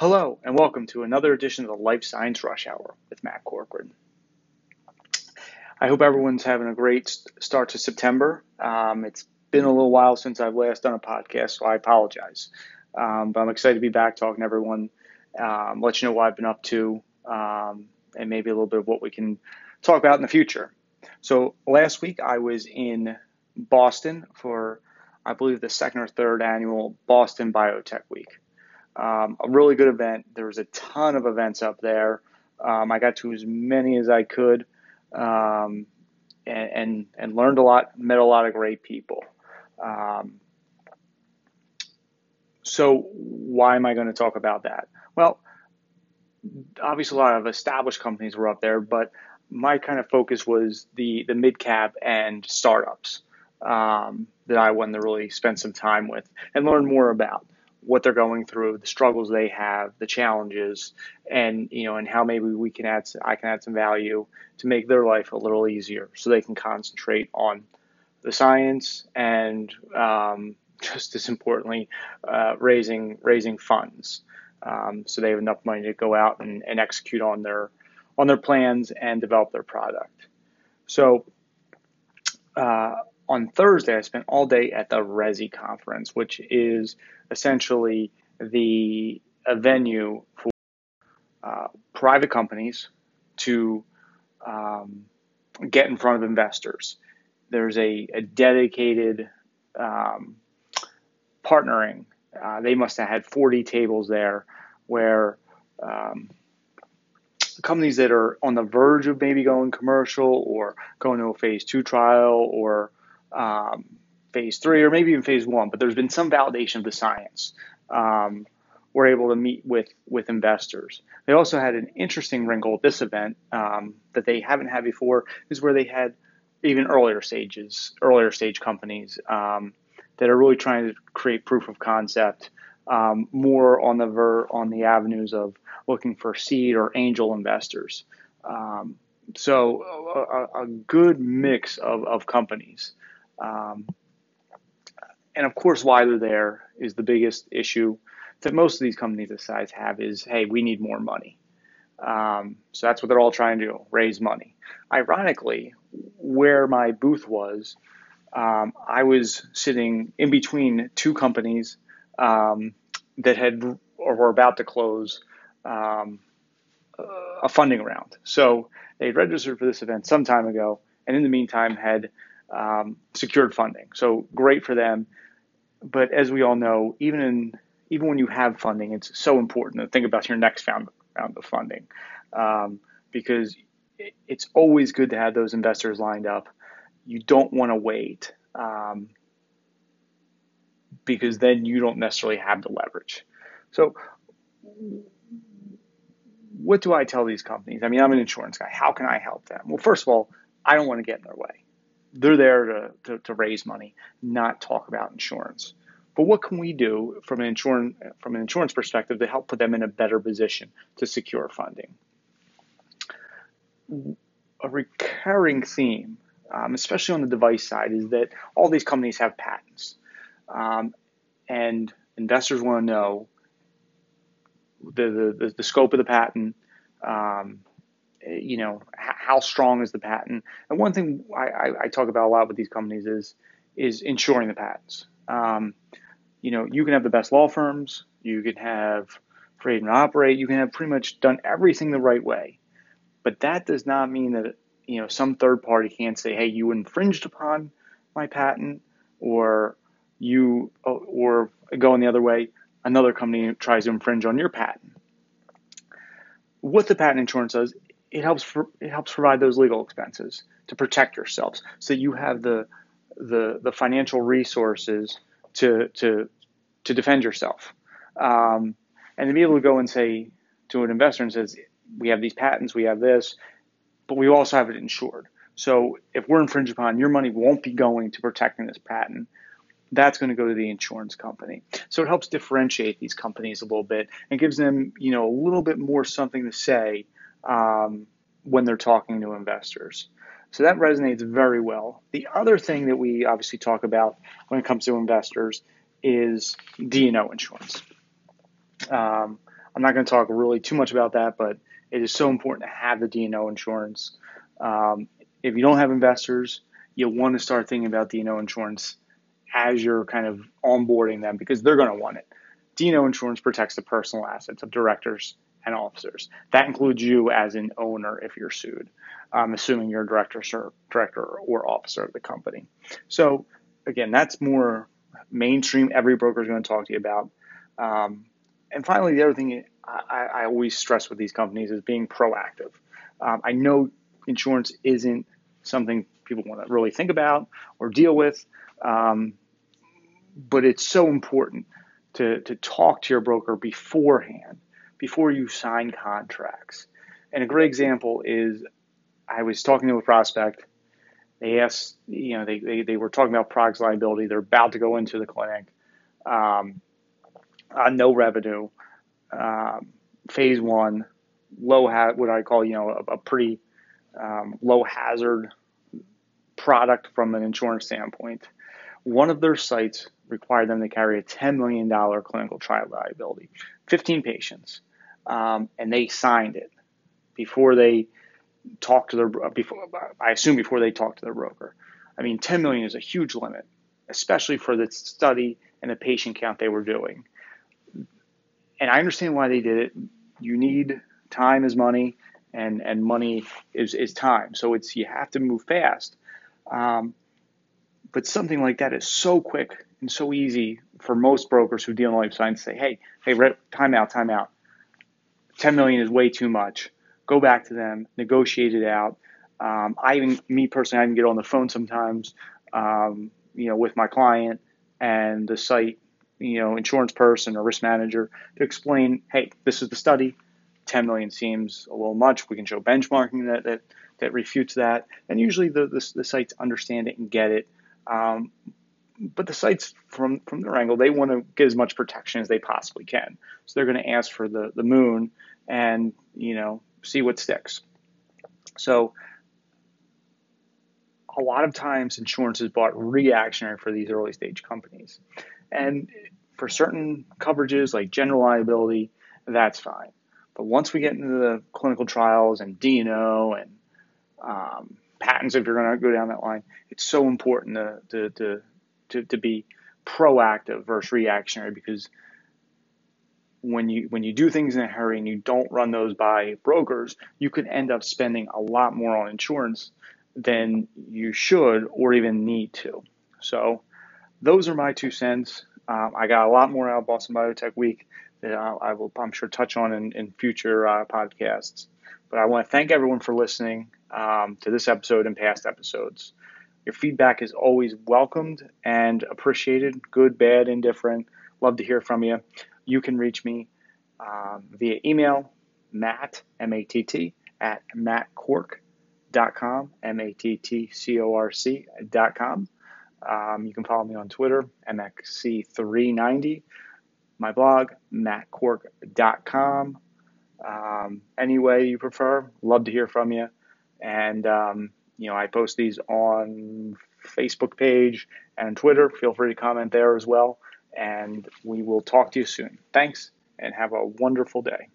Hello, and welcome to another edition of the Life Science Rush Hour with Matt Corcoran. I hope everyone's having a great start to September. Um, it's been a little while since I've last done a podcast, so I apologize. Um, but I'm excited to be back talking to everyone, um, let you know what I've been up to, um, and maybe a little bit of what we can talk about in the future. So last week I was in Boston for, I believe, the second or third annual Boston Biotech Week. Um, a really good event. There was a ton of events up there. Um, I got to as many as I could, um, and, and, and learned a lot. Met a lot of great people. Um, so why am I going to talk about that? Well, obviously a lot of established companies were up there, but my kind of focus was the the mid cap and startups um, that I wanted to really spend some time with and learn more about what they're going through, the struggles they have, the challenges, and you know, and how maybe we can add, I can add some value to make their life a little easier, so they can concentrate on the science and um, just as importantly, uh, raising raising funds, um, so they have enough money to go out and, and execute on their on their plans and develop their product. So. Uh, on Thursday, I spent all day at the RESI conference, which is essentially the a venue for uh, private companies to um, get in front of investors. There's a, a dedicated um, partnering. Uh, they must have had 40 tables there where um, companies that are on the verge of maybe going commercial or going to a phase two trial or um, phase three or maybe even phase one, but there's been some validation of the science. Um, we're able to meet with with investors. They also had an interesting wrinkle at this event um, that they haven't had before, is where they had even earlier stages, earlier stage companies um, that are really trying to create proof of concept, um, more on the ver- on the avenues of looking for seed or angel investors. Um, so a, a, good mix of, of companies. Um, and of course, why they're there is the biggest issue that most of these companies this size have is, hey, we need more money. Um, so that's what they're all trying to do, raise money. Ironically, where my booth was, um, I was sitting in between two companies um, that had or were about to close um, a funding round. So they registered for this event some time ago, and in the meantime had um, secured funding. So great for them. But as we all know, even in even when you have funding, it's so important to think about your next round of funding um, because it's always good to have those investors lined up. You don't want to wait um, because then you don't necessarily have the leverage. So, what do I tell these companies? I mean, I'm an insurance guy. How can I help them? Well, first of all, I don't want to get in their way they're there to, to, to, raise money, not talk about insurance. But what can we do from an insurance from an insurance perspective to help put them in a better position to secure funding? A recurring theme, um, especially on the device side, is that all these companies have patents, um, and investors want to know the, the, the scope of the patent, um, you know, how strong is the patent? And one thing I, I, I, talk about a lot with these companies is is insuring the patents. Um, you know, you can have the best law firms, you can have freedom to operate, you can have pretty much done everything the right way, but that does not mean that you know some third party can't say, hey, you infringed upon my patent, or you or going the other way, another company tries to infringe on your patent. What the patent insurance does it helps for, it helps provide those legal expenses to protect yourselves. So you have the the the financial resources to to to defend yourself. Um, and to be able to go and say to an investor and says we have these patents we have this but we also have it insured. So if we're infringed upon your money won't be going to protecting this patent. That's going to go to the insurance company. So it helps differentiate these companies a little bit and gives them you know a little bit more something to say um, when they're talking to investors. So that resonates very well. The other thing that we obviously talk about when it comes to investors is D&O insurance. Um, I'm not going to talk really too much about that, but it is so important to have the D&O insurance. Um, if you don't have investors, you'll want to start thinking about D&O insurance as you're kind of onboarding them because they're going to want it. D&O insurance protects the personal assets of directors and officers. That includes you as an owner if you're sued, um, assuming you're a director or director or officer of the company. So again, that's more mainstream. Every broker is going to talk to you about. Um, and finally, the other thing I, I, always stress with these companies is being proactive. Um, I know insurance isn't something people want to really think about or deal with, um, but it's so important to, to talk to your broker beforehand, before you sign contracts. And a great example is I was talking to a prospect. They asked, you know, they, they, they were talking about products liability. They're about to go into the clinic, um, uh, no revenue, um, phase one, low ha- what I call, you know, a, a pretty um, low hazard product from an insurance standpoint. One of their sites required them to carry a $10 million clinical trial liability, 15 patients, um, and they signed it before they talked to their before I assume before they talked to their broker. I mean, 10 million is a huge limit, especially for the study and the patient count they were doing. And I understand why they did it. You need time is money, and and money is is time. So it's you have to move fast. Um, but something like that is so quick and so easy for most brokers who deal in life science to say, hey, hey, time out, time out. 10 million is way too much. Go back to them, negotiate it out. Um, I even, me personally, I even get on the phone sometimes, um, you know, with my client and the site, you know, insurance person or risk manager to explain, hey, this is the study. 10 million seems a little much. We can show benchmarking that that, that refutes that. And usually the, the, the sites understand it and get it. Um, but the sites from from their angle they want to get as much protection as they possibly can. So they're going to ask for the the moon and you know see what sticks. So a lot of times insurance is bought reactionary for these early stage companies. And for certain coverages like general liability that's fine. But once we get into the clinical trials and D&O and um, patents if you're going to go down that line it's so important to, to, to to, to be proactive versus reactionary because when you when you do things in a hurry and you don't run those by brokers, you could end up spending a lot more on insurance than you should or even need to. So those are my two cents. Um, I got a lot more out of Boston Biotech Week that I will, I'm sure, touch on in, in future uh, podcasts. But I want to thank everyone for listening um, to this episode and past episodes. Your feedback is always welcomed and appreciated, good, bad, indifferent. Love to hear from you. You can reach me um, via email, matt, M-A-T-T, at mattcorc.com, M-A-T-T-C-O-R-C.com. Um, you can follow me on Twitter, MXC390. My blog, mattcorc.com. Um, any way you prefer, love to hear from you. And um, you know, I post these on Facebook page and Twitter. Feel free to comment there as well. And we will talk to you soon. Thanks and have a wonderful day.